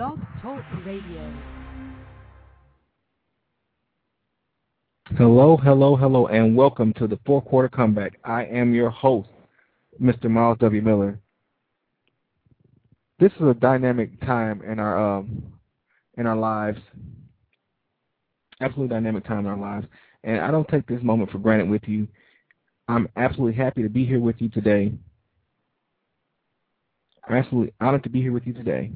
Blog Talk Radio. Hello, hello, hello, and welcome to the fourth quarter comeback. I am your host, Mr. Myles W. Miller. This is a dynamic time in our um, in our lives. Absolutely dynamic time in our lives, and I don't take this moment for granted with you. I'm absolutely happy to be here with you today. I'm absolutely honored to be here with you today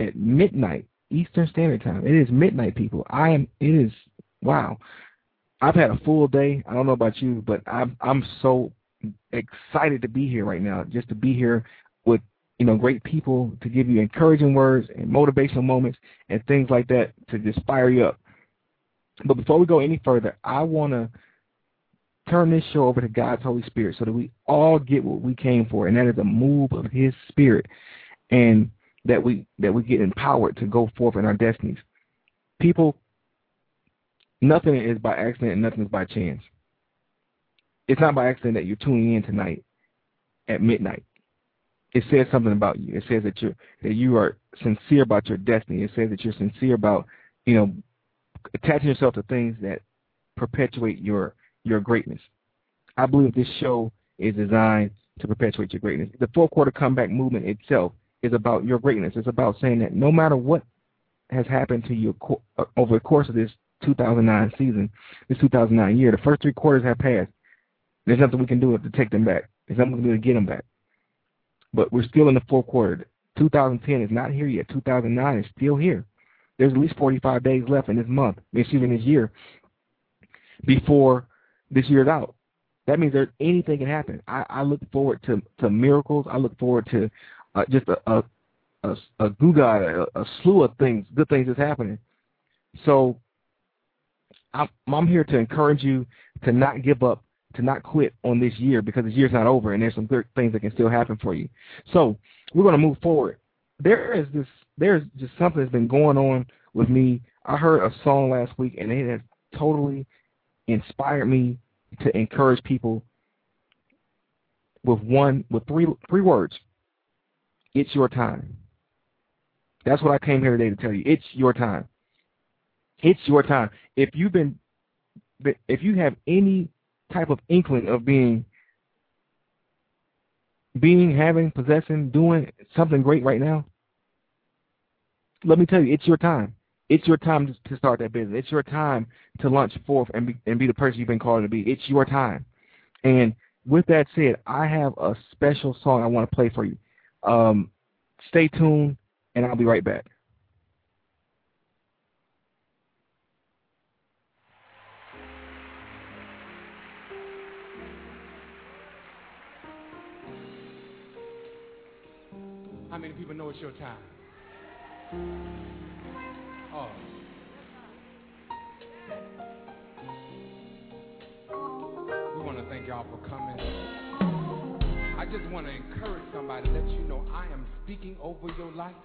at midnight Eastern Standard Time. It is midnight, people. I am. It is wow. I've had a full day. I don't know about you, but I'm I'm so excited to be here right now. Just to be here with you know great people to give you encouraging words and motivational moments and things like that to just fire you up. But before we go any further, I want to turn this show over to God's Holy Spirit so that we all get what we came for, and that is a move of His Spirit. And that we that we get empowered to go forth in our destinies. People, nothing is by accident and nothing is by chance. It's not by accident that you're tuning in tonight at midnight. It says something about you. It says that you that you are sincere about your destiny. It says that you're sincere about, you know, attaching yourself to things that perpetuate your your greatness. I believe this show is designed to perpetuate your greatness. The four quarter comeback movement itself is about your greatness. It's about saying that no matter what has happened to you uh, over the course of this 2009 season, this 2009 year, the first three quarters have passed. There's nothing we can do to take them back. There's nothing we can do to get them back. But we're still in the fourth quarter. 2010 is not here yet. 2009 is still here. There's at least 45 days left in this month, excuse me, this year, before this year's out. That means there's anything can happen. I, I look forward to, to miracles. I look forward to uh, just a a a, a a, a slew of things, good things is happening. So I'm I'm here to encourage you to not give up, to not quit on this year because this year's not over, and there's some good things that can still happen for you. So we're going to move forward. There is this, there's just something that's been going on with me. I heard a song last week, and it has totally inspired me to encourage people with one with three three words it's your time. That's what I came here today to tell you. It's your time. It's your time. If you've been, if you have any type of inkling of being, being, having, possessing, doing something great right now, let me tell you, it's your time. It's your time to start that business. It's your time to launch forth and be, and be the person you've been called to be. It's your time. And with that said, I have a special song I want to play for you. Um, stay tuned, and I'll be right back. How many people know it's your time? Oh. We want to thank y'all for coming. I just want to encourage somebody, let you know I am speaking over your life.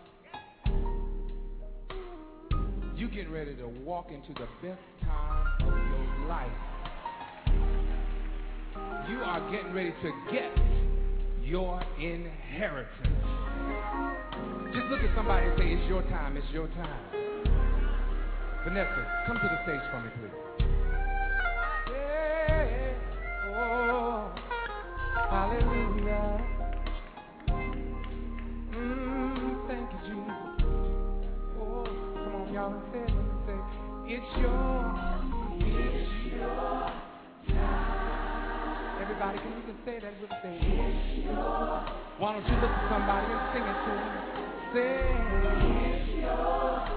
You getting ready to walk into the best time of your life. You are getting ready to get your inheritance. Just look at somebody and say, it's your time, it's your time. Vanessa, come to the stage for me, please. Hallelujah. Mm, thank you, Jesus. Oh, come on, y'all. Say, it's your, it's your time. Everybody, can you just say that with me? It's your Why don't you look at somebody and sing it to them? Say, it's your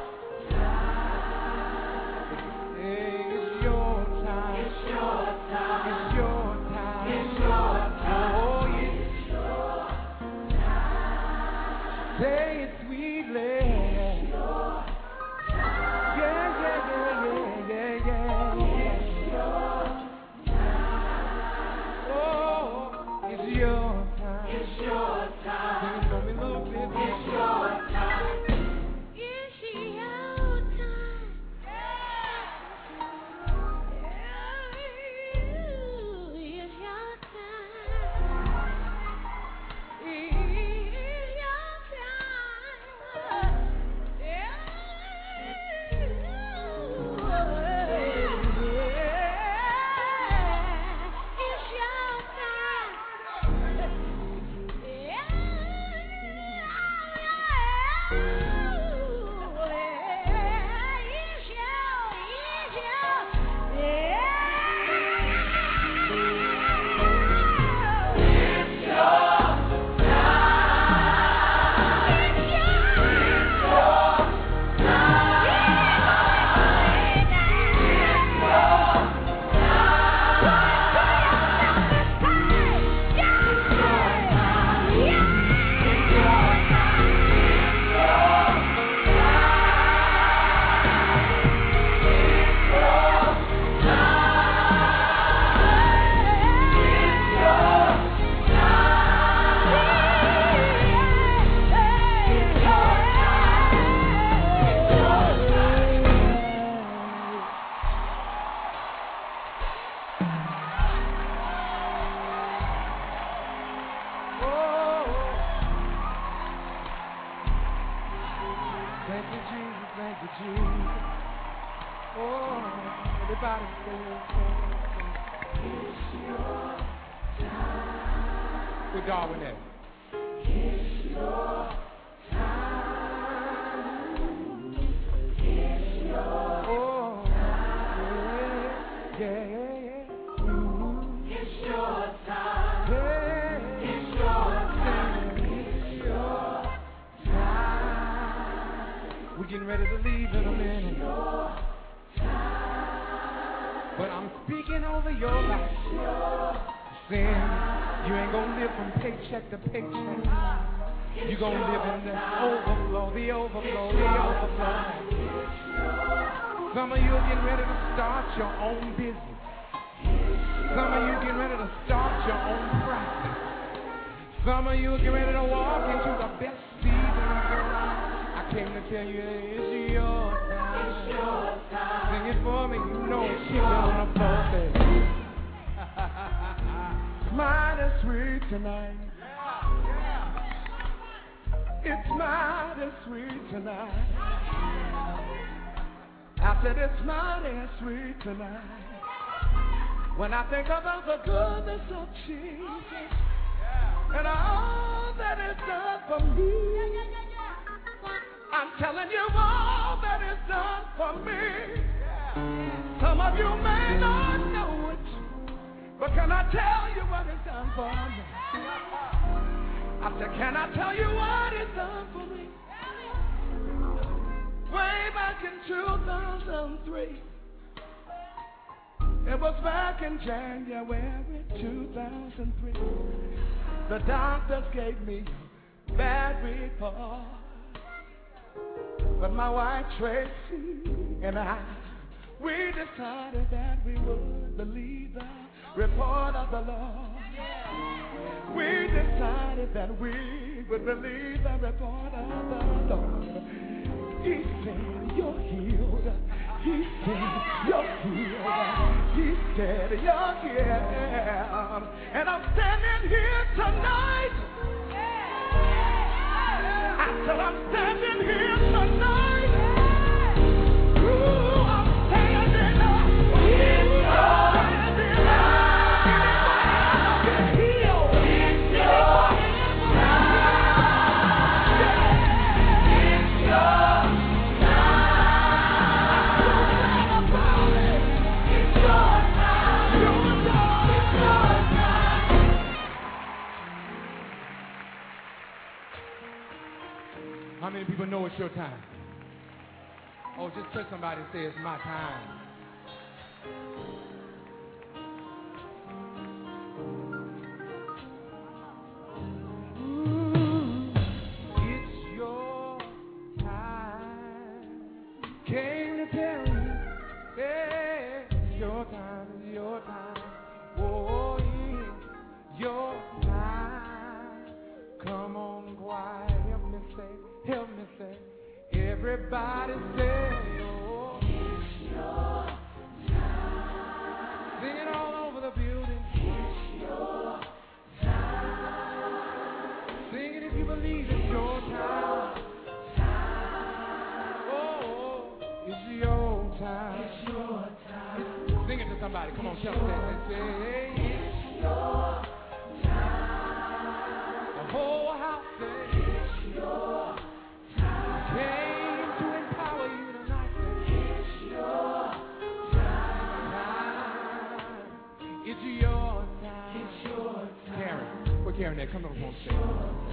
But I'm speaking over your life. Saying you ain't gonna live from paycheck to paycheck. You're gonna live in the overflow, the overflow, the overflow. Some of you are getting ready to start your own business. Some of you are getting ready to start your own practice. Some of you are getting ready to walk into the best season of your life came to tell you it's your Sing it for me, you know it's keep on the floor. mighty sweet tonight. It's mighty sweet tonight. I said it's mighty sweet tonight. When I think about the goodness of Jesus and all that is done for me. I'm telling you all that is done for me. Some of you may not know it, but can I tell you what is done for me? I said, can I tell you what is done for me? Way back in 2003. It was back in January 2003. The doctors gave me a bad report. But my wife Tracy and I, we decided that we would believe the report of the Lord. We decided that we would believe the report of the Lord. He said, You're healed. He said, You're healed. He said, You're healed. And I'm standing here tonight. I said, I'm know it's your time? Oh, just touch somebody and say it's my time. Karen there. Come on stage.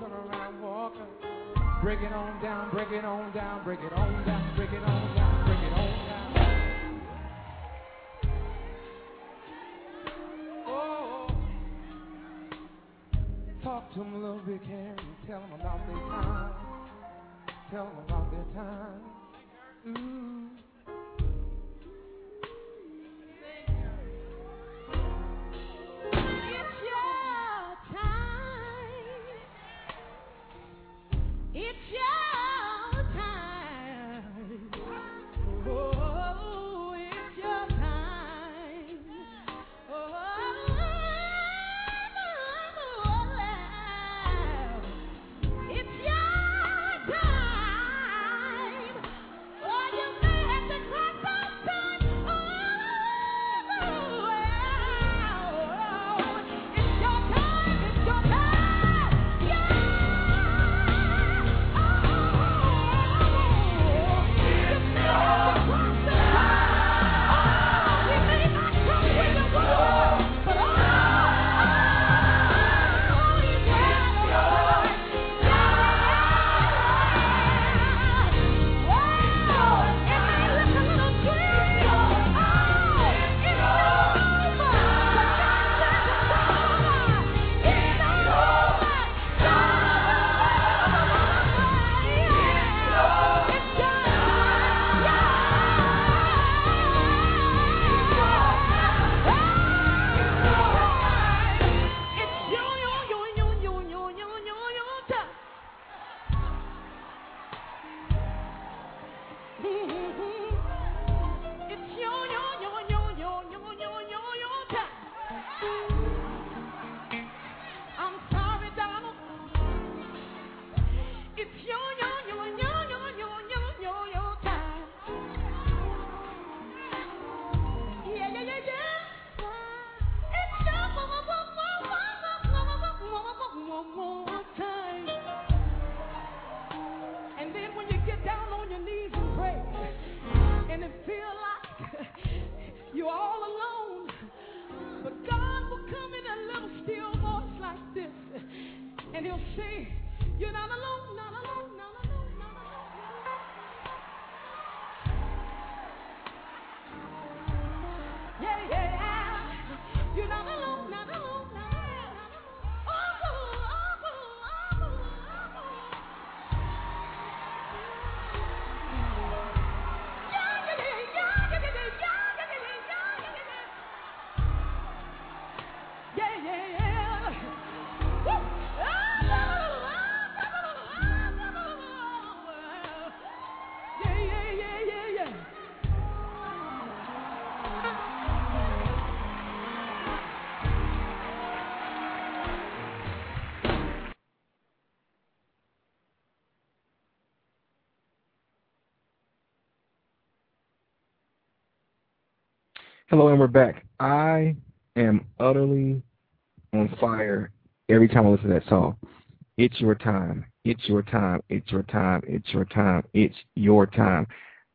Walk around. Walk her. Break it on down. Break it on down. Break it on down. Break it on down. Break it on down. Oh. Talk to them a little bit, Karen. Tell them about their time. Tell them about their time. Ooh. Hello, and we're back. I am utterly on fire every time I listen to that song. It's your time. It's your time. It's your time. It's your time. It's your time.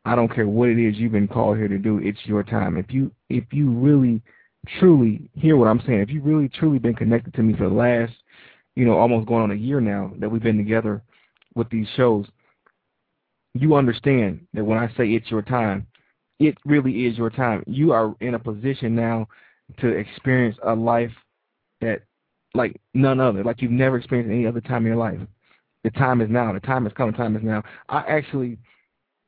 I don't care what it is you've been called here to do. It's your time. If you if you really truly hear what I'm saying, if you really truly been connected to me for the last, you know, almost going on a year now that we've been together with these shows, you understand that when I say it's your time, it really is your time. You are in a position now to experience a life that like none other, like you've never experienced any other time in your life. The time is now. The time has come. The time is now. I actually,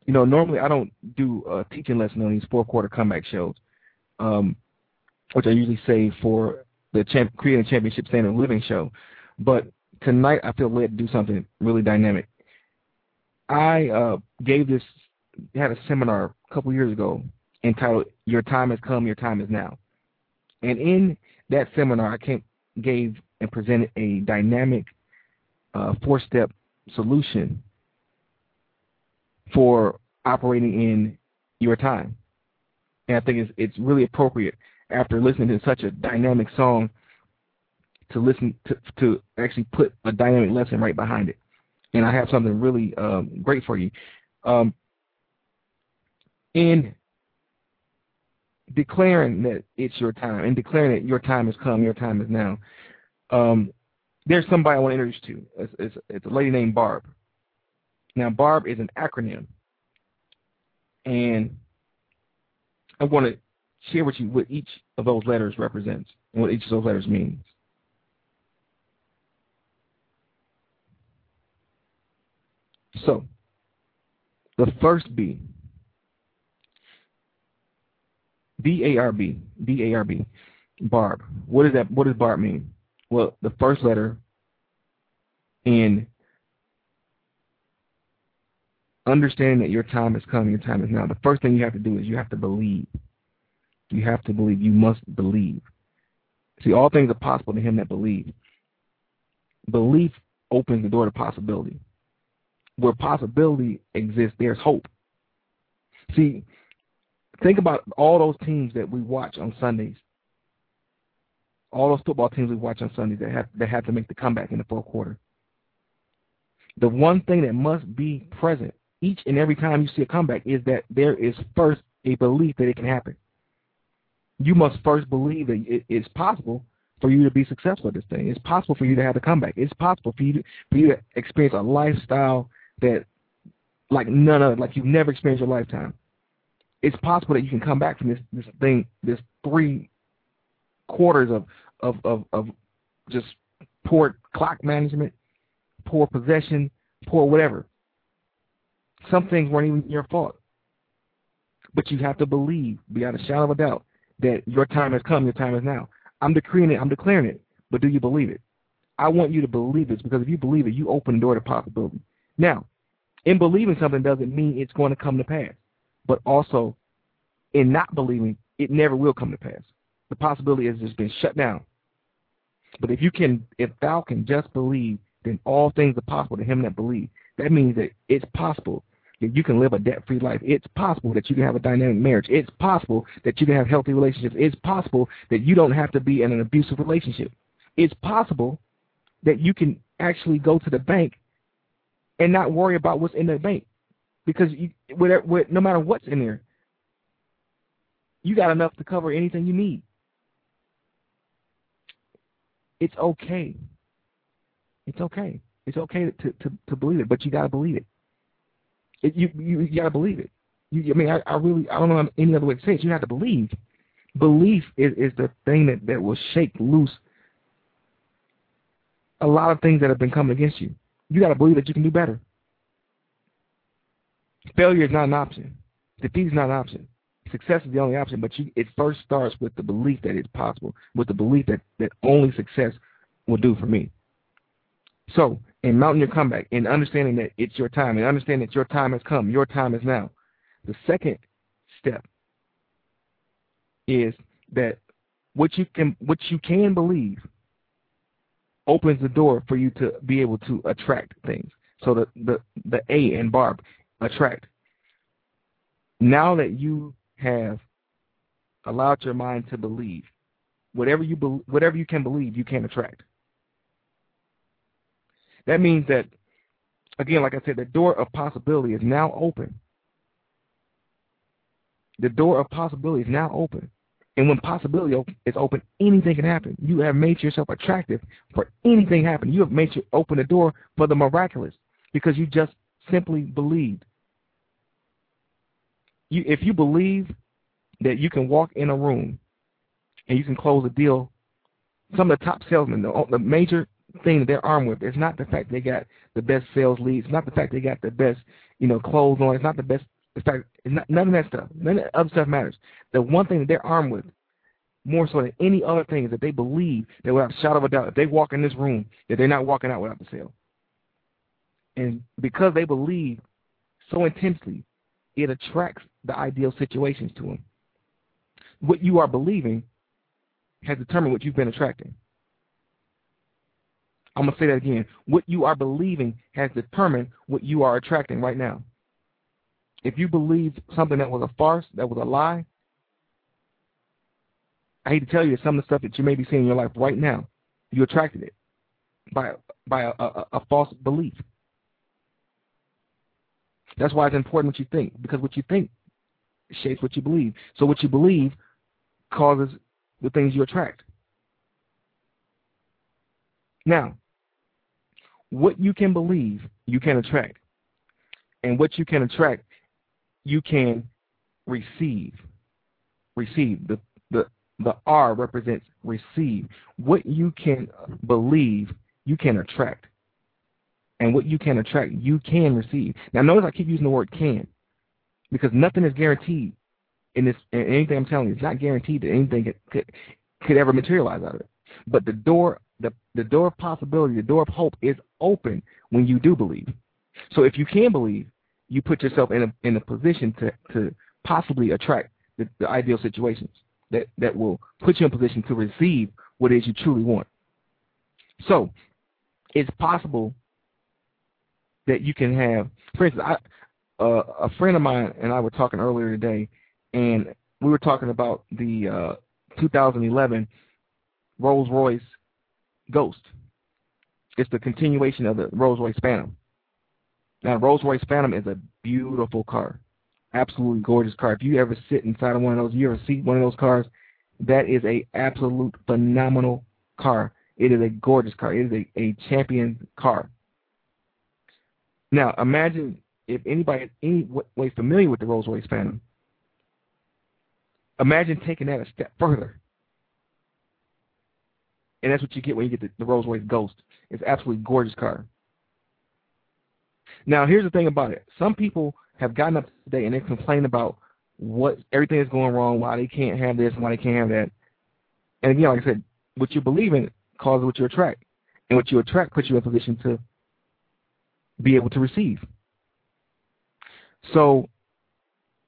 you know, normally I don't do a teaching lesson on these fourth quarter comeback shows, um, which I usually save for the champ- creating championship standard living show. But tonight I feel led to do something really dynamic. I uh, gave this had a seminar a couple years ago entitled "Your Time Has Come, Your Time Is Now," and in that seminar, I came, gave and presented a dynamic uh, four-step solution for operating in your time. And I think it's it's really appropriate after listening to such a dynamic song to listen to to actually put a dynamic lesson right behind it. And I have something really um, great for you. Um, in declaring that it's your time and declaring that your time has come, your time is now, um, there's somebody I want to introduce you to. It's, it's, it's a lady named Barb. Now, Barb is an acronym, and I want to share with you what each of those letters represents and what each of those letters means. So, the first B, B-A-R-B, B-A-R-B, Barb. What does that? What does Barb mean? Well, the first letter in understanding that your time has come, your time is now. The first thing you have to do is you have to believe. You have to believe. You must believe. See, all things are possible to him that believe. Belief opens the door to possibility. Where possibility exists, there's hope. See, think about all those teams that we watch on Sundays. All those football teams we watch on Sundays that have that have to make the comeback in the fourth quarter. The one thing that must be present each and every time you see a comeback is that there is first a belief that it can happen. You must first believe that it, it's possible for you to be successful at this thing. It's possible for you to have a comeback. It's possible for you to, for you to experience a lifestyle that like none other, like you've never experienced your lifetime. It's possible that you can come back from this this thing, this three quarters of of of, of just poor clock management, poor possession, poor whatever. Some things weren't even your fault. But you have to believe, beyond a shadow of a doubt, that your time has come, your time is now. I'm decreeing it, I'm declaring it, but do you believe it? I want you to believe this because if you believe it, you open the door to possibility. Now, in believing something doesn't mean it's going to come to pass, but also in not believing, it never will come to pass. The possibility has just been shut down. But if you can, if thou can just believe, then all things are possible to him that believe. That means that it's possible that you can live a debt-free life. It's possible that you can have a dynamic marriage. It's possible that you can have healthy relationships. It's possible that you don't have to be in an abusive relationship. It's possible that you can actually go to the bank and not worry about what's in the bank because you, whatever, no matter what's in there, You got enough to cover anything you need. It's okay. It's okay. It's okay to to, to believe it, but you got to believe it. it. You you, you got to believe it. You, I mean, I, I really I don't know any other way to say it. You have to believe. Belief is is the thing that that will shake loose a lot of things that have been coming against you. You got to believe that you can do better. Failure is not an option. Defeat is not an option. Success is the only option, but you, it first starts with the belief that it's possible, with the belief that, that only success will do for me. So, in mounting your comeback, in understanding that it's your time, and understanding that your time has come, your time is now. The second step is that what you can what you can believe opens the door for you to be able to attract things. So the the the A in Barb attract. Now that you have allowed your mind to believe, whatever you be, whatever you can believe, you can attract. That means that again, like I said, the door of possibility is now open. The door of possibility is now open. And when possibility is open, anything can happen. You have made yourself attractive for anything happen. You have made you open the door for the miraculous because you just simply believed. You, if you believe that you can walk in a room and you can close a deal, some of the top salesmen, the, the major thing that they're armed with is not the fact they got the best sales leads, not the fact they got the best, you know, clothes on. It's not the best in fact, not, none of that stuff, none of that other stuff matters. The one thing that they're armed with, more so than any other thing, is that they believe that without a shadow of a doubt, if they walk in this room, that they're not walking out without the sale. And because they believe so intensely, it attracts the ideal situations to them. What you are believing has determined what you've been attracting. I'm going to say that again. What you are believing has determined what you are attracting right now if you believed something that was a farce, that was a lie, I hate to tell you some of the stuff that you may be seeing in your life right now, you attracted it by by a, a, a false belief. That's why it's important what you think, because what you think shapes what you believe. So what you believe causes the things you attract. Now, what you can believe, you can attract. And what you can attract you can receive. Receive. The, the, the R represents receive. What you can believe, you can attract. And what you can attract, you can receive. Now notice I keep using the word can because nothing is guaranteed in this in anything I'm telling you. It's not guaranteed that anything could, could, ever materialize out of it. But the door the, the door of possibility, the door of hope is open when you do believe. So if you can believe, you put yourself in a in a position to to possibly attract the, the ideal situations that that will put you in position to receive what it is you truly want. So, it's possible that you can have, for instance, I, uh, a friend of mine and I were talking earlier today, and we were talking about the uh, 2011 Rolls Royce Ghost. It's the continuation of the Rolls Royce Phantom. Now, Rolls Royce Phantom is a beautiful car, absolutely gorgeous car. If you ever sit inside of one of those, you ever see one of those cars, that is a absolute phenomenal car. It is a gorgeous car. It is a, a champion car. Now, imagine if anybody any way familiar with the Rolls Royce Phantom, imagine taking that a step further. And that's what you get when you get the, the Rolls Royce Ghost. It's absolutely gorgeous car. Now, here's the thing about it. Some people have gotten up today and they complain about what everything is going wrong, why they can't have this, and why they can't have that. And again, like I said, what you believe in causes what you attract. And what you attract puts you in a position to be able to receive. So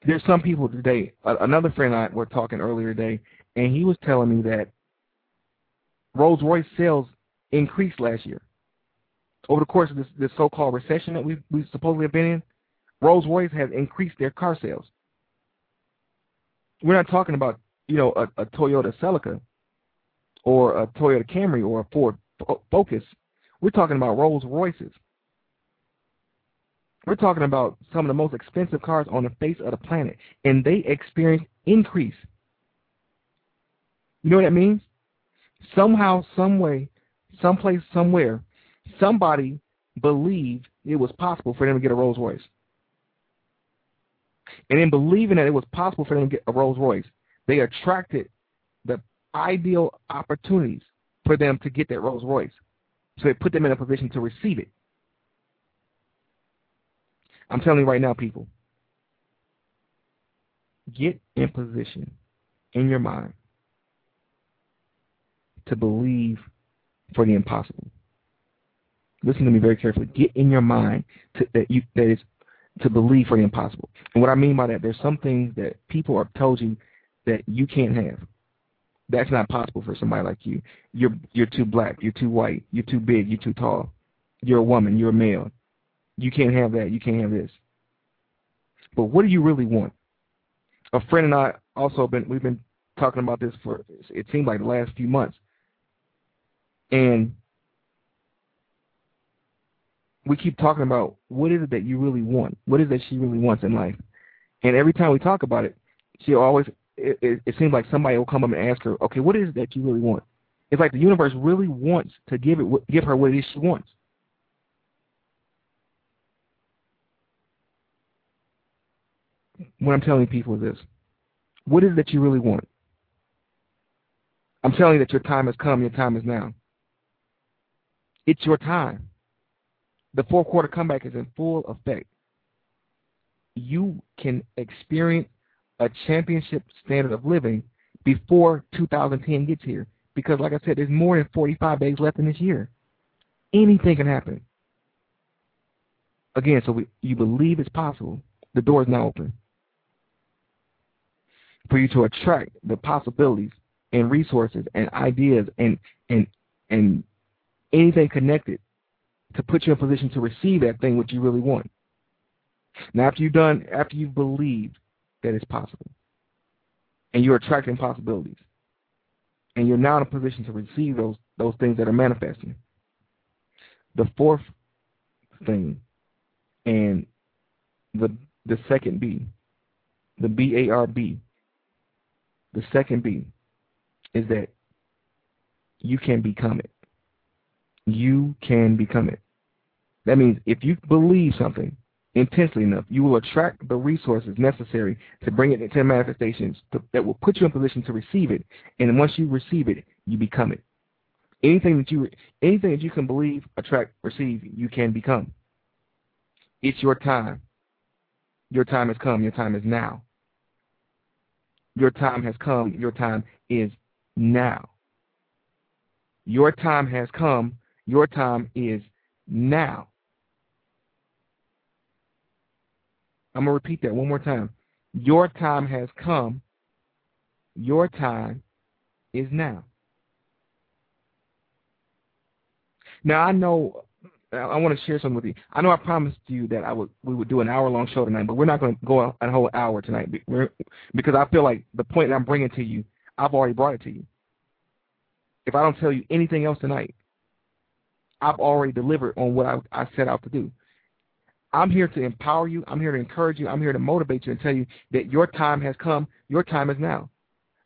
there's some people today, another friend I were talking earlier today, and he was telling me that Rolls Royce sales increased last year over the course of this, this so-called recession that we we supposedly have been in, Rolls-Royce has increased their car sales. We're not talking about you know a, a Toyota Celica or a Toyota Camry or a Ford Focus. We're talking about Rolls-Royces. We're talking about some of the most expensive cars on the face of the planet, and they experience increase You know what that means? Somehow, some way, someplace, somewhere, somebody believed it was possible for them to get a Rolls Royce. And in believing that it was possible for them to get a Rolls Royce, they attracted the ideal opportunities for them to get that Rolls Royce. So it put them in a position to receive it. I'm telling you right now, people, get in position in your mind to believe for the impossible. Listen to me very carefully. Get in your mind to, that you that is to believe for the impossible. And what I mean by that, there's some things that people have told you that you can't have. That's not possible for somebody like you. You're you're too black, you're too white, you're too big, you're too tall. You're a woman, you're a male. You can't have that, you can't have this. But what do you really want? A friend and I also been we've been talking about this for it seemed like the last few months. And we keep talking about what is it that you really want? What is it that she really wants in life? And every time we talk about it, she always it, it, it seems like somebody will come up and ask her, okay, what is it that you really want? It's like the universe really wants to give it, give her what it is she wants. What I'm telling people is this: What is it that you really want? I'm telling you that your time has come. Your time is now. It's your time. The four quarter comeback is in full effect. You can experience a championship standard of living before 2010 gets here. Because, like I said, there's more than 45 days left in this year. Anything can happen. Again, so we, you believe it's possible. The door is now open for you to attract the possibilities and resources and ideas and and and anything connected to put you in a position to receive that thing which you really want. Now, after you've done, after you've believed that it's possible, and you're attracting possibilities, and you're now in a position to receive those those things that are manifesting. The fourth thing, and the the second B, the B A R B, the second B, is that you can become it. You can become it. That means if you believe something intensely enough, you will attract the resources necessary to bring it into manifestations to, that will put you in position to receive it. And once you receive it, you become it. Anything that you anything that you can believe, attract, receive, you can become. It's your time. Your time has come. Your time is now. Your time has come. Your time is now. Your time has come. Your time is now. I'm going to repeat that one more time. Your time has come. Your time is now. Now I know I want to share something with you. I know I promised you that I would we would do an hour long show tonight, but we're not going to go a whole hour tonight because I feel like the point that I'm bringing to you, I've already brought it to you. If I don't tell you anything else tonight, I've already delivered on what I, I set out to do. I'm here to empower you. I'm here to encourage you. I'm here to motivate you and tell you that your time has come. Your time is now.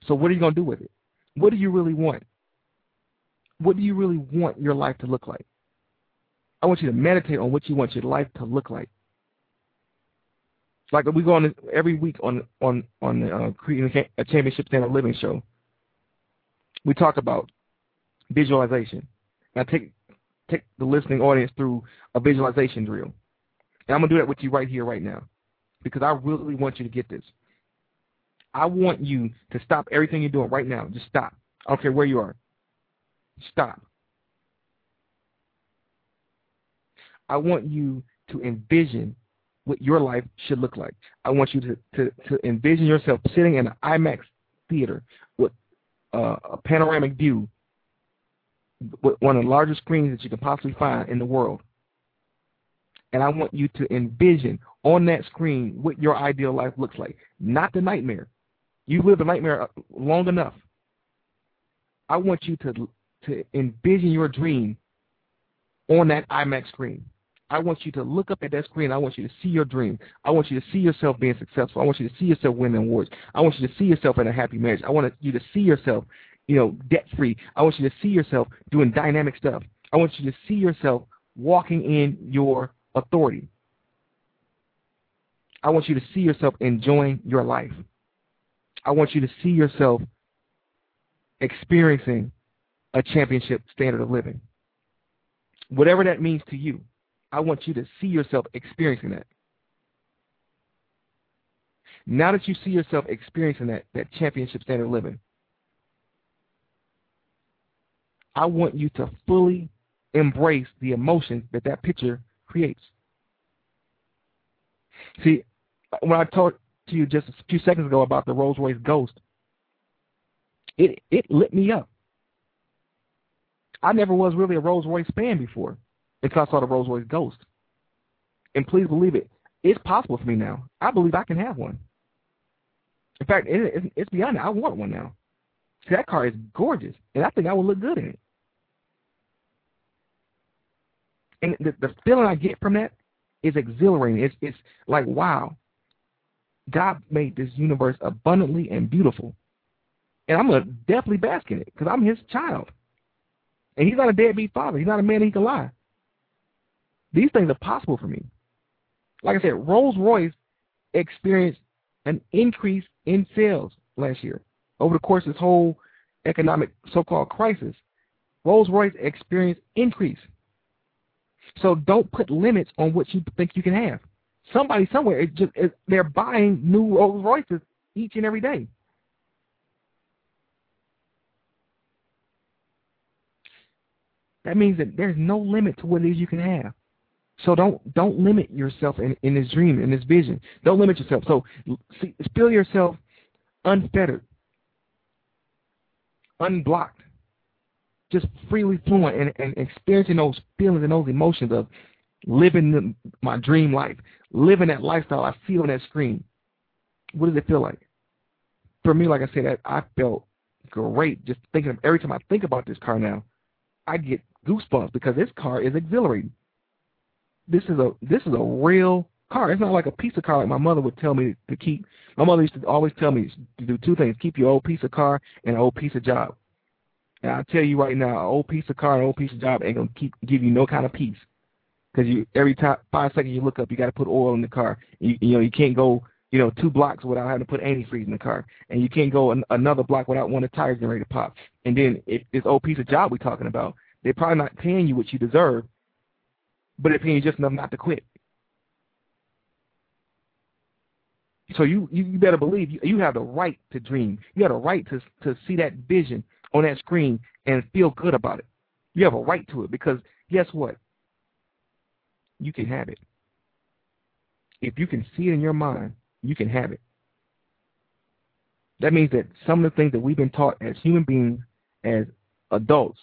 So what are you going to do with it? What do you really want? What do you really want your life to look like? I want you to meditate on what you want your life to look like. Like we go on every week on on on the uh, creating a championship standard living show. We talk about visualization. Now take take the listening audience through a visualization drill. And I'm to do that with you right here, right now, because I really want you to get this. I want you to stop everything you're doing right now. Just stop. I don't care where you are. Stop. I want you to envision what your life should look like. I want you to, to, to envision yourself sitting in an IMAX theater with uh, a panoramic view, with one of the largest screens that you can possibly find in the world. And I want you to envision on that screen what your ideal life looks like, not the nightmare. You've lived a nightmare uh, long enough. I want you to to envision your dream on that IMAX screen. I want you to look up at that screen. I want you to see your dream. I want you to see yourself being successful. I want you to see yourself winning awards. I want you to see yourself in a happy marriage. I want you to see yourself you know, debt free. I want you to see yourself doing dynamic stuff. I want you to see yourself walking in your authority. I want you to see yourself enjoying your life. I want you to see yourself experiencing a championship standard of living. Whatever that means to you, I want you to see yourself experiencing that. Now that you see yourself experiencing that, that championship standard living, I want you to fully embrace the emotion that that picture creates. See, when I talked to you just a few seconds ago about the Rolls Royce Ghost, it it lit me up. I never was really a Rolls Royce fan before until I saw the Rolls Royce Ghost. And please believe it, it's possible for me now. I believe I can have one. In fact, it, it's beyond that. I want one now. See, that car is gorgeous, and I think I would look good in it. And the, the feeling I get from that is exhilarating. It's, it's like, wow, God made this universe abundantly and beautiful. And I'm going to definitely bask in it because I'm his child. And he's not a deadbeat father. He's not a man he can lie. These things are possible for me. Like I said, Rolls Royce experienced an increase in sales last year. Over the course of this whole economic so-called crisis, Rolls Royce experienced increase. So don't put limits on what you think you can have. Somebody somewhere, it just it, they're buying new Rolls Royces each and every day. That means that there's no limit to what it is you can have. So don't don't limit yourself in, in this dream, in this vision. Don't limit yourself. So see, feel yourself unfettered, unblocked, just freely flowing and, and experiencing those feelings and those emotions of living the, my dream life, living that lifestyle I see on that screen. What does it feel like? For me, like I said, I, I felt great just thinking of every time I think about this car now, I get goosebumps because this car is exhilarating. This is a this is a real car. It's not like a piece of car like my mother would tell me to keep. My mother used to always tell me to do two things: keep your old piece of car and an old piece of job. And I tell you right now, an old piece of car and an old piece of job ain't gonna keep give you no kind of peace. Because you every time five seconds you look up, you got to put oil in the car. You you know you can't go you know two blocks without having to put antifreeze in the car, and you can't go an, another block without one of the tires getting ready to pop. And then if this old piece of job we're talking about, they're probably not paying you what you deserve, but paying you just enough not to quit. So you you better believe you, you have the right to dream. You have the right to to see that vision on that screen and feel good about it. You have a right to it because guess what? You can have it. If you can see it in your mind, you can have it. That means that some of the things that we've been taught as human beings, as adults,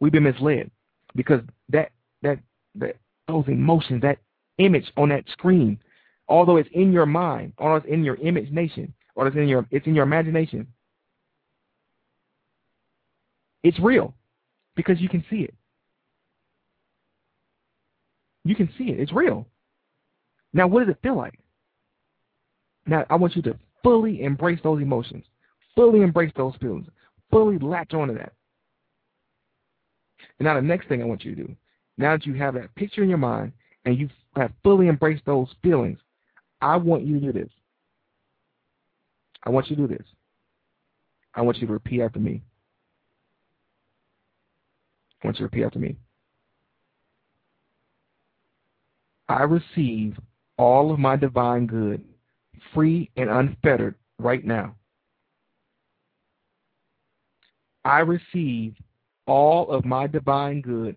we've been misled because that that that those emotions, that image on that screen, although it's in your mind, although it's in your imagination, or it's in your it's in your imagination, it's real because you can see it. You can see it. It's real. Now, what does it feel like? Now, I want you to fully embrace those emotions, fully embrace those feelings, fully latch onto that. And now the next thing I want you to do, now that you have that picture in your mind and you have fully embraced those feelings, I want you to do this. I want you to do this. I want you to repeat after me. I want you to repeat after me. I receive all of my divine good, free and unfettered, right now. I receive all of my divine good,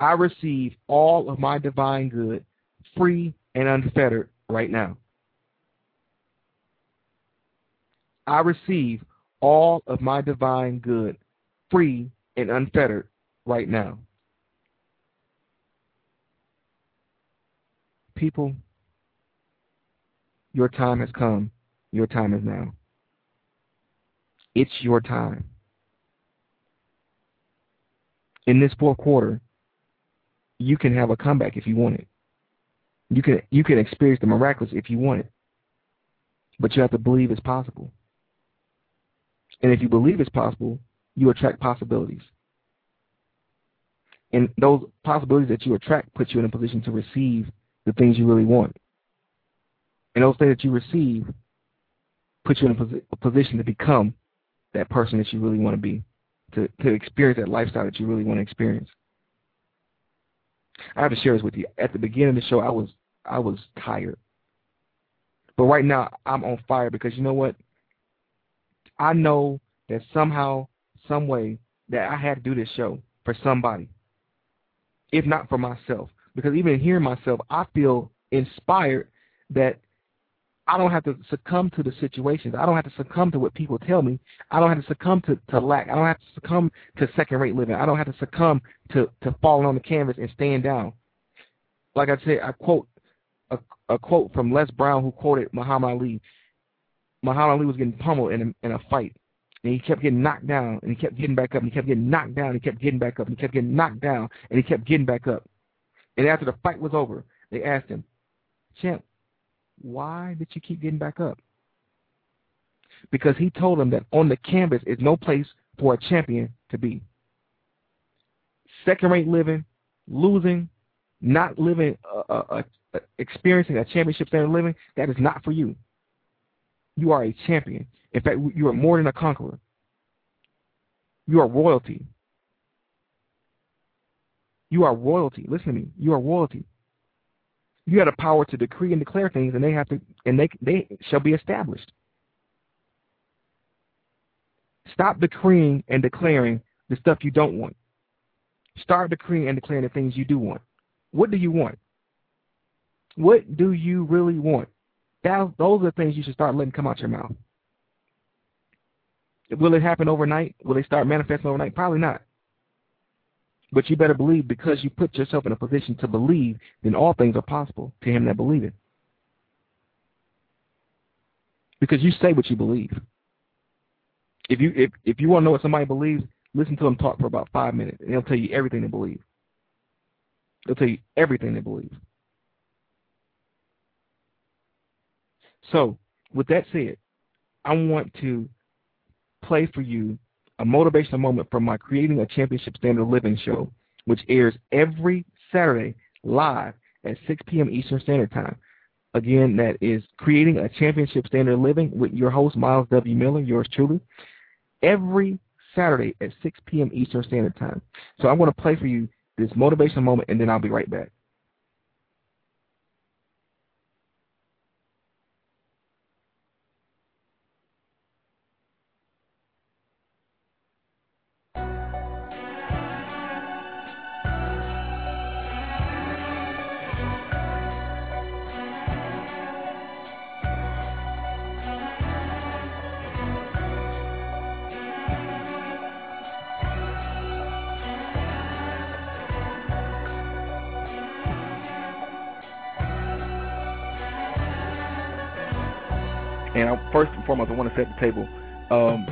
I receive all of my divine good, free and unfettered, right now. I receive all of my divine good free and unfettered right now. People, your time has come. Your time is now. It's your time. In this fourth quarter, you can have a comeback if you want it. You can you can experience the miraculous if you want it. But you have to believe it's possible. And if you believe it's possible, you attract possibilities. And those possibilities that you attract put you in a position to receive the things you really want. And those things that you receive put you in a, posi a position to become that person that you really want to be, to, to experience that lifestyle that you really want to experience. I have to share this with you. At the beginning of the show, I was I was tired, but right now I'm on fire because you know what? I know that somehow, some way, that I had to do this show for somebody, if not for myself. Because even hearing myself, I feel inspired that I don't have to succumb to the situations. I don't have to succumb to what people tell me. I don't have to succumb to, to lack. I don't have to succumb to second rate living. I don't have to succumb to, to falling on the canvas and staying down. Like I said, I quote a, a quote from Les Brown who quoted Muhammad Ali. Muhammad Ali was getting pummeled in a, in a fight. And he kept getting knocked down, and he kept getting back up, and he kept getting knocked down, and he kept getting back up, and he kept getting knocked down, and he kept getting back up. And after the fight was over, they asked him, Champ, why did you keep getting back up? Because he told them that on the canvas is no place for a champion to be. Second rate living, losing, not living, uh, uh, uh, experiencing a championship standard living, that is not for you. You are a champion. In fact, you are more than a conqueror. You are royalty. You are royalty. Listen to me. You are royalty. You have the power to decree and declare things, and they have to, and they they shall be established. Stop decreeing and declaring the stuff you don't want. Start decreeing and declaring the things you do want. What do you want? What do you really want? That, those are the things you should start letting come out your mouth. Will it happen overnight? Will they start manifesting overnight? Probably not. But you better believe because you put yourself in a position to believe, then all things are possible to him that believe it. Because you say what you believe. If you if if you want to know what somebody believes, listen to them talk for about five minutes, and they'll tell you everything they believe. They'll tell you everything they believe. So, with that said, I want to play for you a motivational moment from my Creating a Championship Standard Living show, which airs every Saturday live at 6 p.m. Eastern Standard Time. Again, that is Creating a Championship Standard Living with your host, Myles W. Miller, yours truly, every Saturday at 6 p.m. Eastern Standard Time. So I'm going to play for you this motivational moment, and then I'll be right back. First and foremost, I want to set the table. Um,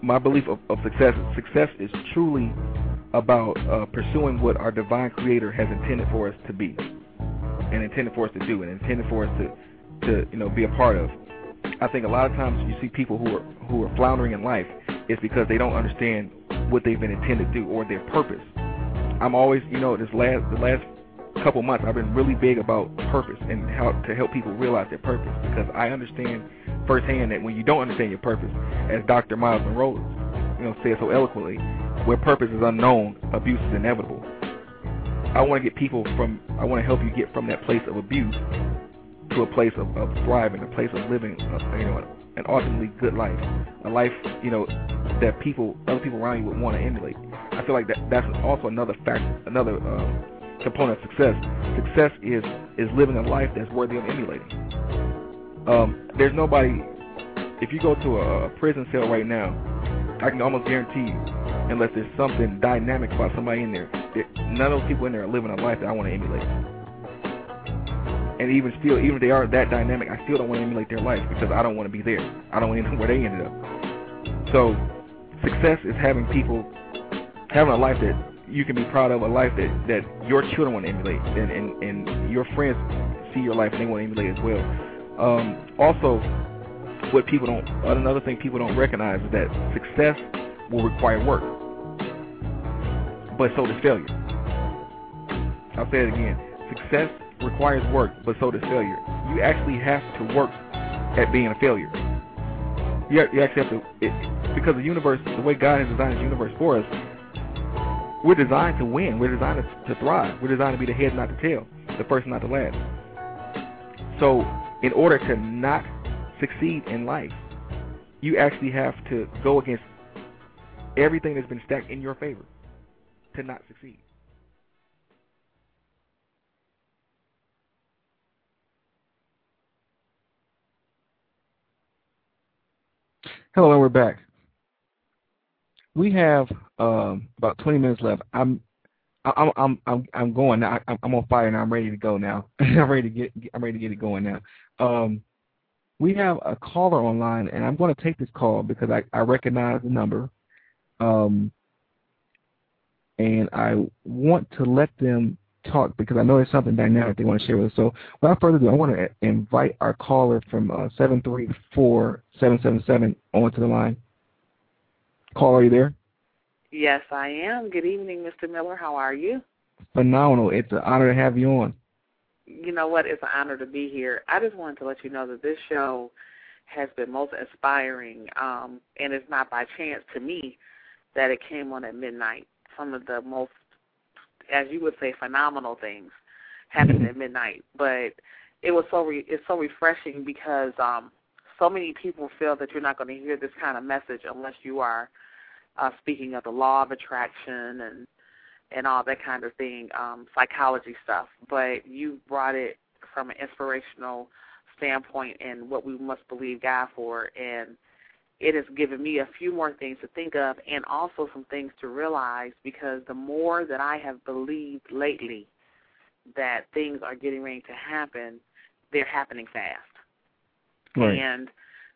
my belief of, of success, success is truly about uh, pursuing what our divine Creator has intended for us to be, and intended for us to do, and intended for us to, to you know, be a part of. I think a lot of times you see people who are who are floundering in life is because they don't understand what they've been intended to do or their purpose. I'm always, you know, this last the last couple months, I've been really big about purpose and how to help people realize their purpose because I understand firsthand that when you don't understand your purpose, as Dr. Myles Munroe, you know, says so eloquently, where purpose is unknown, abuse is inevitable. I want to get people from, I want to help you get from that place of abuse to a place of, of thriving, a place of living, uh, you know, an ultimately good life, a life, you know, that people, other people around you would want to emulate. I feel like that that's also another factor, another um, component of success. Success is is living a life that's worthy of emulating. Um, there's nobody if you go to a prison cell right now, I can almost guarantee you, unless there's something dynamic about somebody in there, none of those people in there are living a life that I want to emulate. And even still, even if they are that dynamic, I still don't want to emulate their life because I don't want to be there. I don't want to know where they ended up. So, success is having people having a life that you can be proud of, a life that that your children want to emulate, and and, and your friends see your life and they want to emulate as well. Um, also, what people don't, another thing people don't recognize is that success will require work, but so does failure. I'll say it again. Success requires work, but so does failure. You actually have to work at being a failure. You, you actually have to, it, because the universe, the way God has designed the universe for us, we're designed to win. We're designed to, to thrive. We're designed to be the head, not the tail, the first, not the last. So, in order to not succeed in life, you actually have to go against everything that's been stacked in your favor to not succeed. Hello, and we're back. We have um, about 20 minutes left. I'm I'm I'm I'm I'm going now. I'm on fire now. I'm ready to go now. I'm ready to get I'm ready to get it going now. Um, we have a caller online, and I'm going to take this call because I I recognize the number, um, and I want to let them talk because I know there's something dynamic they want to share with us. So without further ado, I want to invite our caller from uh, 734-777 onto the line. Caller, are you there? Yes, I am. Good evening, Mr. Miller. How are you? Phenomenal. It's an honor to have you on. You know what? It's an honor to be here. I just wanted to let you know that this show has been most inspiring, um, and it's not by chance to me that it came on at midnight. Some of the most, as you would say, phenomenal things happened at midnight. But it was so re- it's so refreshing because um, so many people feel that you're not going to hear this kind of message unless you are – uh, speaking of the law of attraction and and all that kind of thing, um, psychology stuff. But you brought it from an inspirational standpoint and what we must believe God for, and it has given me a few more things to think of and also some things to realize because the more that I have believed lately that things are getting ready to happen, they're happening fast. Right. And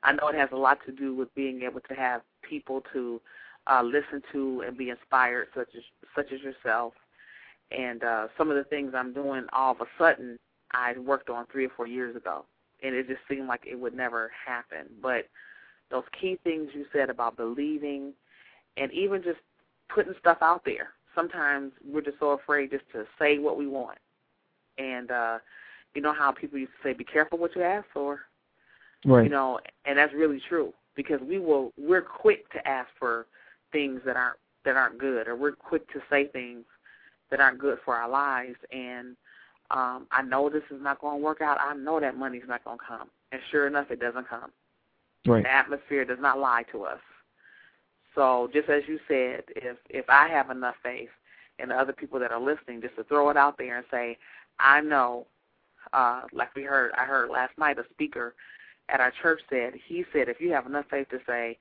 I know it has a lot to do with being able to have people to uh, listen to and be inspired, such as such as yourself. And uh, some of the things I'm doing, all of a sudden, I worked on three or four years ago, and it just seemed like it would never happen. But those key things you said about believing, and even just putting stuff out there. Sometimes we're just so afraid just to say what we want, and uh, you know how people used to say, "Be careful what you ask for." Right. You know, and that's really true because we will we're quick to ask for things that aren't that aren't good, or we're quick to say things that aren't good for our lives. And um, I know this is not going to work out. I know that money's not going to come, and sure enough, it doesn't come. Right. The atmosphere does not lie to us. So just as you said, if if I have enough faith, and the other people that are listening, just to throw it out there and say, I know, uh, like we heard, I heard last night a speaker at our church said, he said, if you have enough faith to say,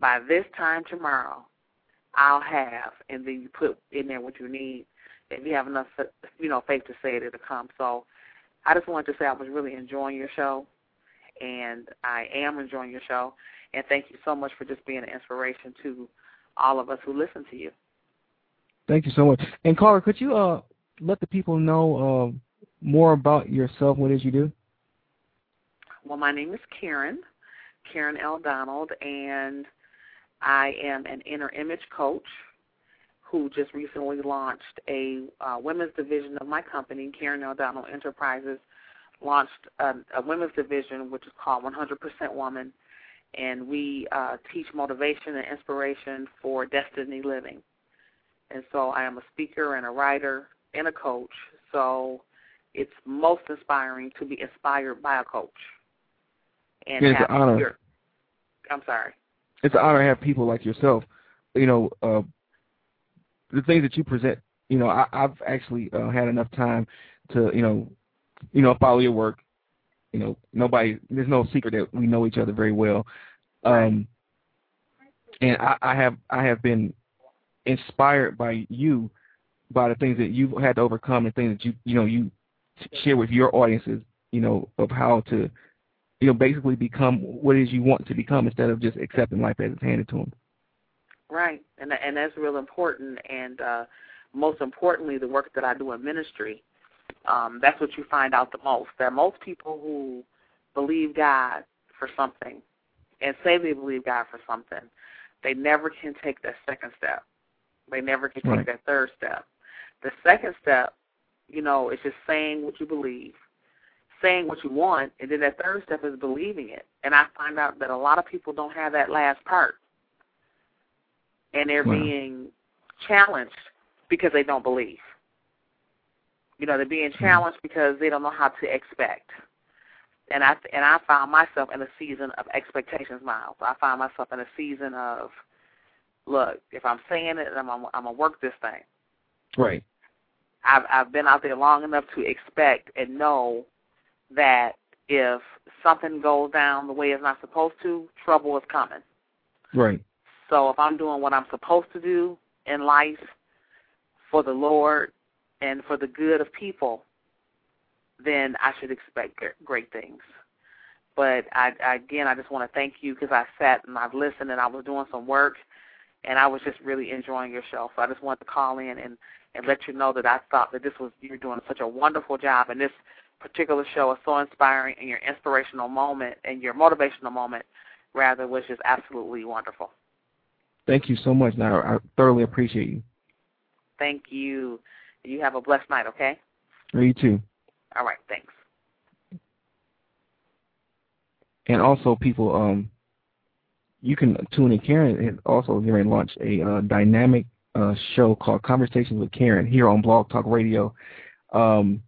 by this time tomorrow, I'll have, and then you put in there what you need. If you have enough, you know, faith to say it, it'll come. So, I just wanted to say I was really enjoying your show, and I am enjoying your show. And thank you so much for just being an inspiration to all of us who listen to you. Thank you so much. And Carla, could you uh let the people know uh, more about yourself? What it is you do? Well, my name is Karen, Karen L. Donald, and I am an inner image coach who just recently launched a uh, women's division of my company, Karen O'Donnell Enterprises, launched a, a women's division which is called 100% Woman, and we uh, teach motivation and inspiration for destiny living. And so I am a speaker and a writer and a coach. So it's most inspiring to be inspired by a coach. And it's have an honor. Your, I'm sorry it's an honor to have people like yourself. You know, uh, the things that you present. You know, I, I've actually uh, had enough time to, you know, you know, follow your work. You know, nobody. There's no secret that we know each other very well. Um, and I, I have I have been inspired by you, by the things that you've had to overcome, and things that you you know you share with your audiences, you know, of how to, you know, basically become what it is you want to become instead of just accepting life as it's handed to them. Right, and and that's real important. And uh, most importantly, the work that I do in ministry, um, that's what you find out the most. That most people who believe God for something and say they believe God for something, they never can take that second step. They never can take Right. that third step. The second step, you know, is just saying what you believe, saying what you want, and then that third step is believing it. And I find out that a lot of people don't have that last part. And they're Wow. being challenged because they don't believe. You know, they're being hmm. challenged because they don't know how to expect. And I and I found myself in a season of expectations, Myles. I found myself in a season of, look, if I'm saying it, I'm I'm, I'm gonna work this thing. Right. I've I've been out there long enough to expect and know that if something goes down the way it's not supposed to, trouble is coming. Right. So if I'm doing what I'm supposed to do in life for the Lord and for the good of people, then I should expect great things. But I, again, I just want to thank you because I sat and I've listened and I was doing some work, and I was just really enjoying your show. So I just wanted to call in and and let you know that I thought that this was you're doing such a wonderful job, and this particular show is so inspiring, and your inspirational moment and your motivational moment, rather, was just absolutely wonderful. Thank you so much. Now I thoroughly appreciate you. Thank you. You have a blessed night, okay? You too. All right, thanks. And also, people, um, you can tune in. Karen is also going to launch a uh, dynamic uh, show called Conversations with Karen here on Blog Talk Radio. Um,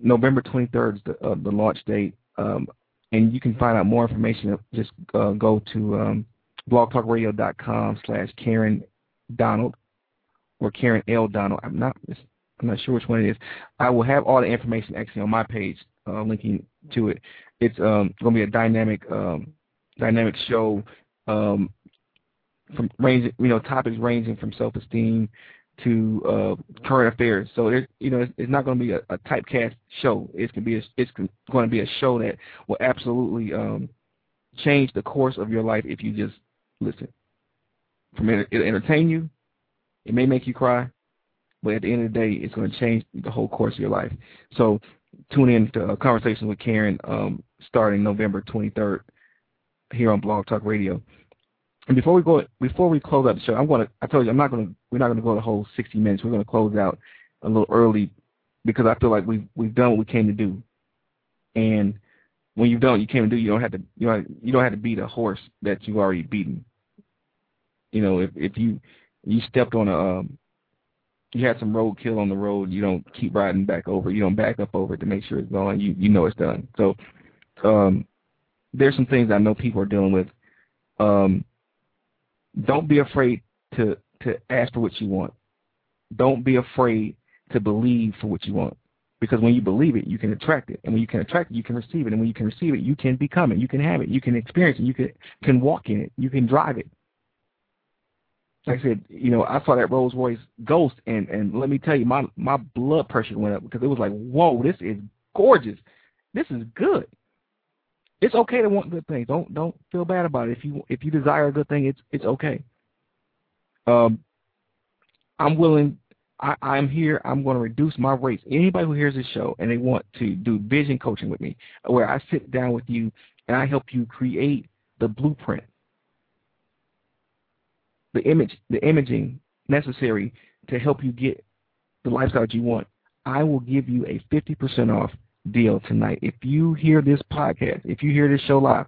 November 23rd is the, uh, the launch date. Um, and you can find out more information. Just uh, go to um, blogtalkradio.com slash Karen Donald or Karen L. Donald. I'm not I'm not sure which one it is. I will have all the information actually on my page, uh, linking to it. It's um, going to be a dynamic um, dynamic show um, from range, you know, topics ranging from self-esteem to uh, current affairs. So you know, it's, it's not going to be a, a typecast show. It's going to be a, it's going to be a show that will absolutely um, change the course of your life if you just listen. From it, it'll entertain you. It may make you cry, but at the end of the day, it's going to change the whole course of your life. So tune in to a conversation with Karen um, starting November 23rd here on Blog Talk Radio. And before we go, before we close out the show, I'm to. I told you I'm not to. We're not going to go the whole 60 minutes. We're going to close out a little early because I feel like we've we've done what we came to do. And when you've done what you came to do, you don't have to. You know, you don't have to beat a horse that you've already beaten. You know, if if you you stepped on a um, you had some roadkill on the road, you don't keep riding back over. You don't back up over it to make sure it's gone. You you know it's done. So um, there's some things I know people are dealing with. Um, don't be afraid to to ask for what you want. Don't be afraid to believe for what you want. Because when you believe it, you can attract it. And when you can attract it, you can receive it. And when you can receive it, you can become it. You can have it. You can experience it. You can can walk in it. You can drive it. Like I said, you know, I saw that Rolls Royce Ghost, and and let me tell you, my my blood pressure went up because it was like, whoa, this is gorgeous. This is good. It's okay to want good things. Don't don't feel bad about it. If you if you desire a good thing, it's it's okay. Um, I'm willing. I, I'm here. I'm going to reduce my rates. Anybody who hears this show and they want to do vision coaching with me, where I sit down with you and I help you create the blueprint, the image, the imaging necessary to help you get the lifestyle you want. I will give you a 50% off deal tonight. If you hear this podcast, if you hear this show live,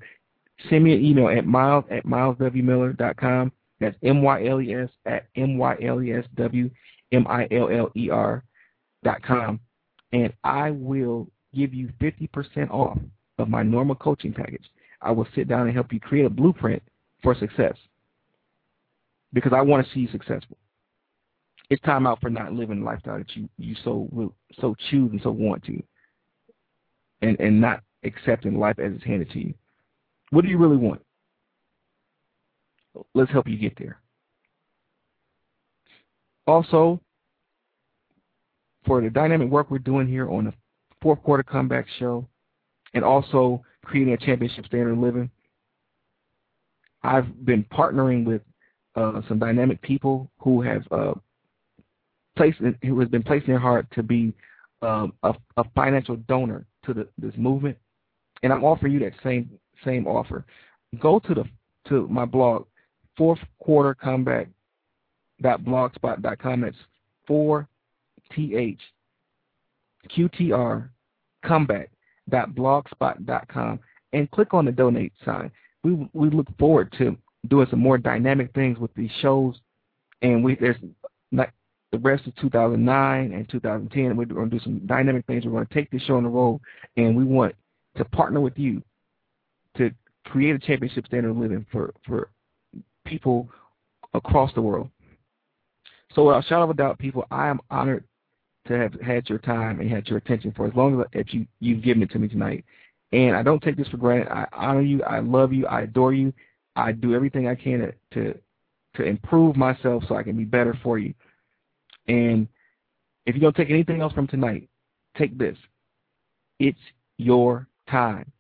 send me an email at myles at myleswmiller.com. That's M-Y-L-E-S at M-Y-L-E-S-W-M-I-L-L-E-R dot com. And I will give you 50% off of my normal coaching package. I will sit down and help you create a blueprint for success because I want to see you successful. It's time out for not living the lifestyle that you, you so so choose and so want to and, and not accepting life as it's handed to you. What do you really want? let's help you get there. Also, for the dynamic work we're doing here on the fourth quarter comeback show, and also creating a championship standard of living, I've been partnering with uh, some dynamic people who have uh, placed who has been placing their heart to be um, a, a, financial donor to the, this movement, and I'm offering you that same same offer. Go to the to my blog, fourth quarter comeback blogspot.com. That's four t h q t r comeback blogspot.com and click on the donate sign. We we look forward to doing some more dynamic things with these shows, and we there's not the rest of 2009 and 2010. We're going to do some dynamic things. We're going to take this show on the road, and we want to partner with you to create a championship standard of living for for people across the world. So without a shadow of a doubt, people, I am honored to have had your time and had your attention for as long as you you've given it to me tonight. And I don't take this for granted. I honor you. I love you. I adore you. I do everything I can to to, to improve myself so I can be better for you. And if you don't take anything else from tonight, take this. It's your time.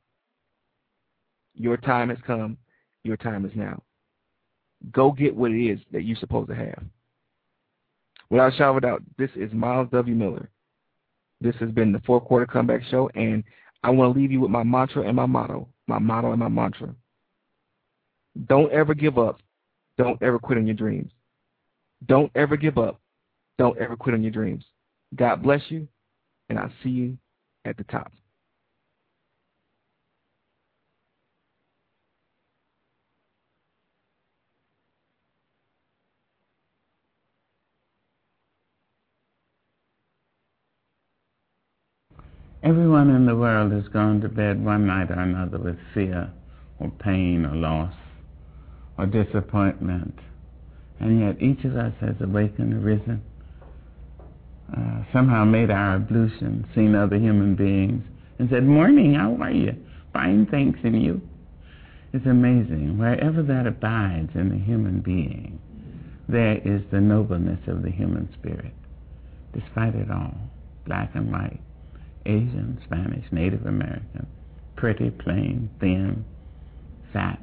Your time has come. Your time is now. Go get what it is that you're supposed to have. Without a shadow of doubt, this is Myles W. Miller. This has been the fourth quarter comeback show, and I want to leave you with my mantra and my motto. My motto and my mantra. Don't ever give up. Don't ever quit on your dreams. Don't ever give up. Don't ever quit on your dreams. God bless you, and I'll see you at the top. Everyone in the world has gone to bed one night or another with fear or pain or loss or disappointment. And yet each of us has awakened, arisen, uh, somehow made our ablution, seen other human beings, and said, Morning, how are you? Fine, thanks, and you? It's amazing. Wherever that abides in the human being, there is the nobleness of the human spirit, despite it all, black and white Asian, Spanish, Native American, pretty, plain, thin, fat,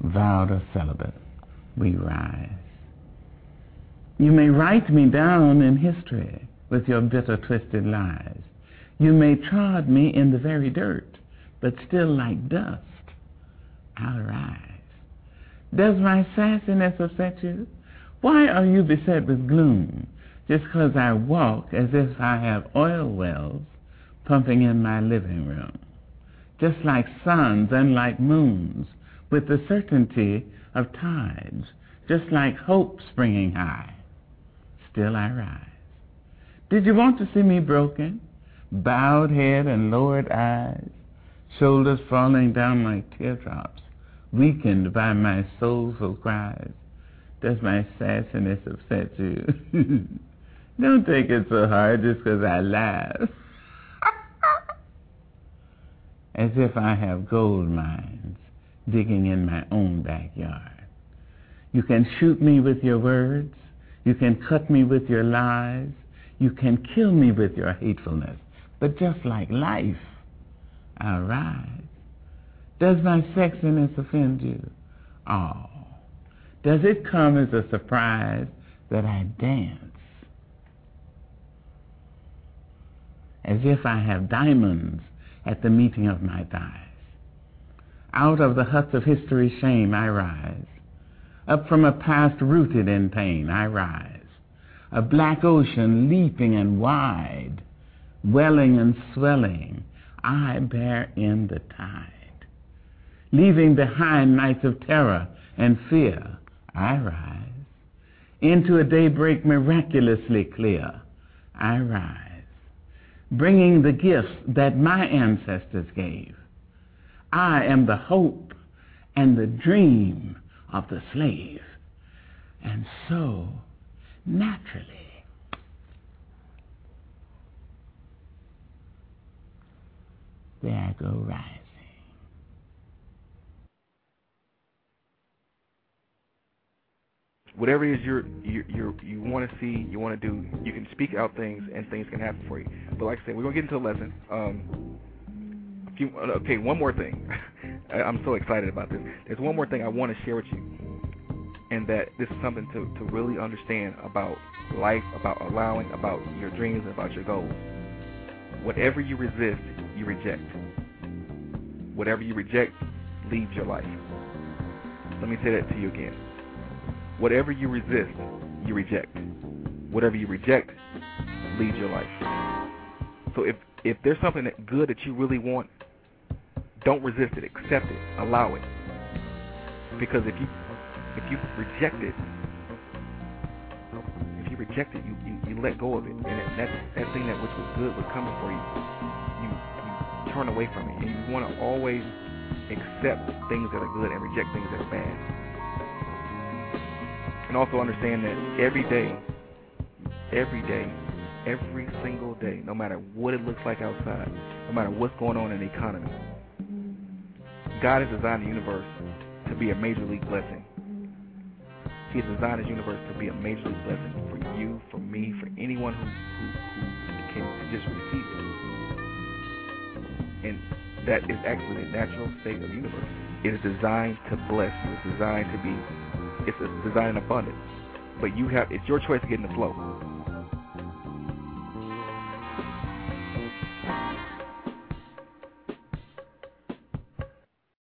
vowed or celibate, we rise. You may write me down in history with your bitter, twisted lies. You may trod me in the very dirt, but still like dust, I'll rise. Does my sassiness upset you? Why are you beset with gloom? just because I walk as if I have oil wells pumping in my living room, just like suns and like moons, with the certainty of tides, just like hope springing high. Still I rise. Did you want to see me broken? Bowed head and lowered eyes, shoulders falling down like teardrops, weakened by my soulful cries. Does my sassiness upset you? Don't take it so hard just because I laugh. As if I have gold mines digging in my own backyard. You can shoot me with your words. You can cut me with your lies. You can kill me with your hatefulness. But just like life, I'll rise. Does my sexiness offend you? Oh. Does it come as a surprise that I dance? as if I have diamonds at the meeting of my thighs. Out of the huts of history's shame I rise. Up from a past rooted in pain I rise. A black ocean leaping and wide, welling and swelling, I bear in the tide. Leaving behind nights of terror and fear, I rise. Into a daybreak miraculously clear, I rise bringing the gifts that my ancestors gave. I am the hope and the dream of the slave. And so, naturally, there I go rising. Whatever it is you're, you you you want to see, you want to do, you can speak out things, and things can happen for you. But like I said, we're gonna get into a lesson. Um, okay, one more thing. I'm so excited about this. There's one more thing I want to share with you, and that this is something to to really understand about life, about allowing, about your dreams, about your goals. Whatever you resist, you reject. Whatever you reject leaves your life. Let me say that to you again. Whatever you resist, you reject. Whatever you reject leaves your life. So if if there's something that good that you really want, don't resist it. Accept it. Allow it. Because if you if you reject it, if you reject it, you, you, you let go of it, and that that thing that which was good was coming for you, you you turn away from it, and you want to always accept things that are good and reject things that are bad. And also understand that every day, every day, every single day, no matter what it looks like outside, no matter what's going on in the economy, God has designed the universe to be a major league blessing. He has designed his universe to be a major league blessing for you, for me, for anyone who, who, who can just receive it. And that is actually the natural state of the universe. It is designed to bless. It's designed to be, it's designed in abundance. But you have, it's your choice to get in the flow.